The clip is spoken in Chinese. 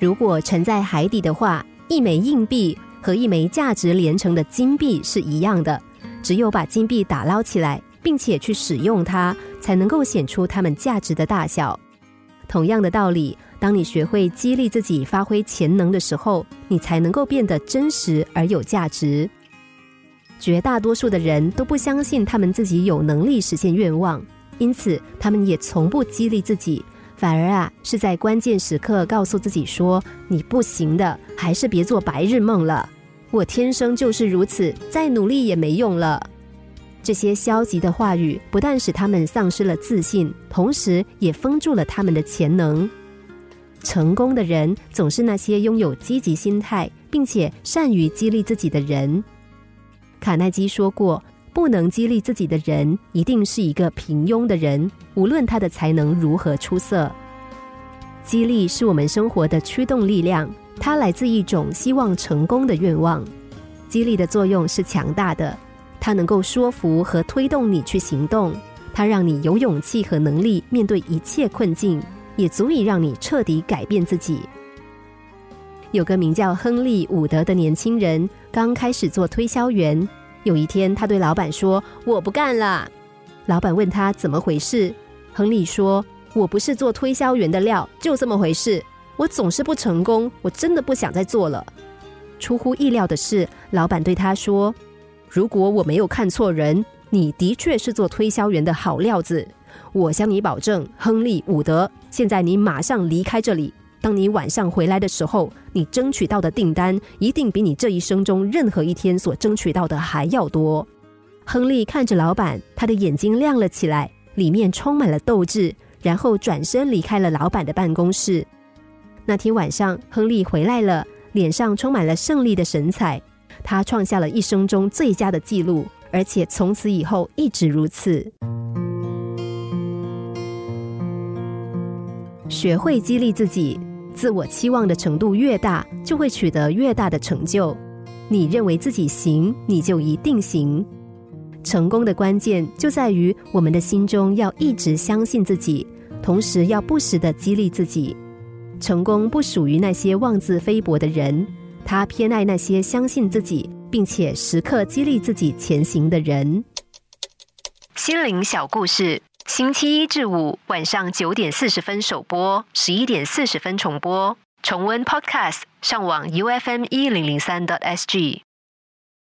如果沉在海底的话，一枚硬币和一枚价值连城的金币是一样的。只有把金币打捞起来，并且去使用它，才能够显出它们价值的大小。同样的道理，当你学会激励自己发挥潜能的时候，你才能够变得真实而有价值。绝大多数的人都不相信他们自己有能力实现愿望，因此他们也从不激励自己，反而啊是在关键时刻告诉自己说：“你不行的，还是别做白日梦了。我天生就是如此，再努力也没用了。”这些消极的话语不但使他们丧失了自信，同时也封住了他们的潜能。成功的人总是那些拥有积极心态，并且善于激励自己的人。卡耐基说过：“不能激励自己的人，一定是一个平庸的人，无论他的才能如何出色。”激励是我们生活的驱动力量，它来自一种希望成功的愿望。激励的作用是强大的，它能够说服和推动你去行动，它让你有勇气和能力面对一切困境，也足以让你彻底改变自己。有个名叫亨利·伍德的年轻人，刚开始做推销员。有一天，他对老板说：“我不干了。”老板问他怎么回事，亨利说：“我不是做推销员的料，就这么回事。我总是不成功，我真的不想再做了。”出乎意料的是，老板对他说：“如果我没有看错人，你的确是做推销员的好料子。我向你保证，亨利·伍德，现在你马上离开这里。”当你晚上回来的时候，你争取到的订单一定比你这一生中任何一天所争取到的还要多。亨利看着老板，他的眼睛亮了起来，里面充满了斗志，然后转身离开了老板的办公室。那天晚上，亨利回来了，脸上充满了胜利的神采。他创下了一生中最佳的记录，而且从此以后一直如此。学会激励自己。自我期望的程度越大，就会取得越大的成就。你认为自己行，你就一定行。成功的关键就在于我们的心中要一直相信自己，同时要不时的激励自己。成功不属于那些妄自菲薄的人，他偏爱那些相信自己并且时刻激励自己前行的人。心灵小故事。星期一至五晚上九点四十分首播，十一点四十分重播。重温 Podcast，上网 U F M 一零零三 t S G。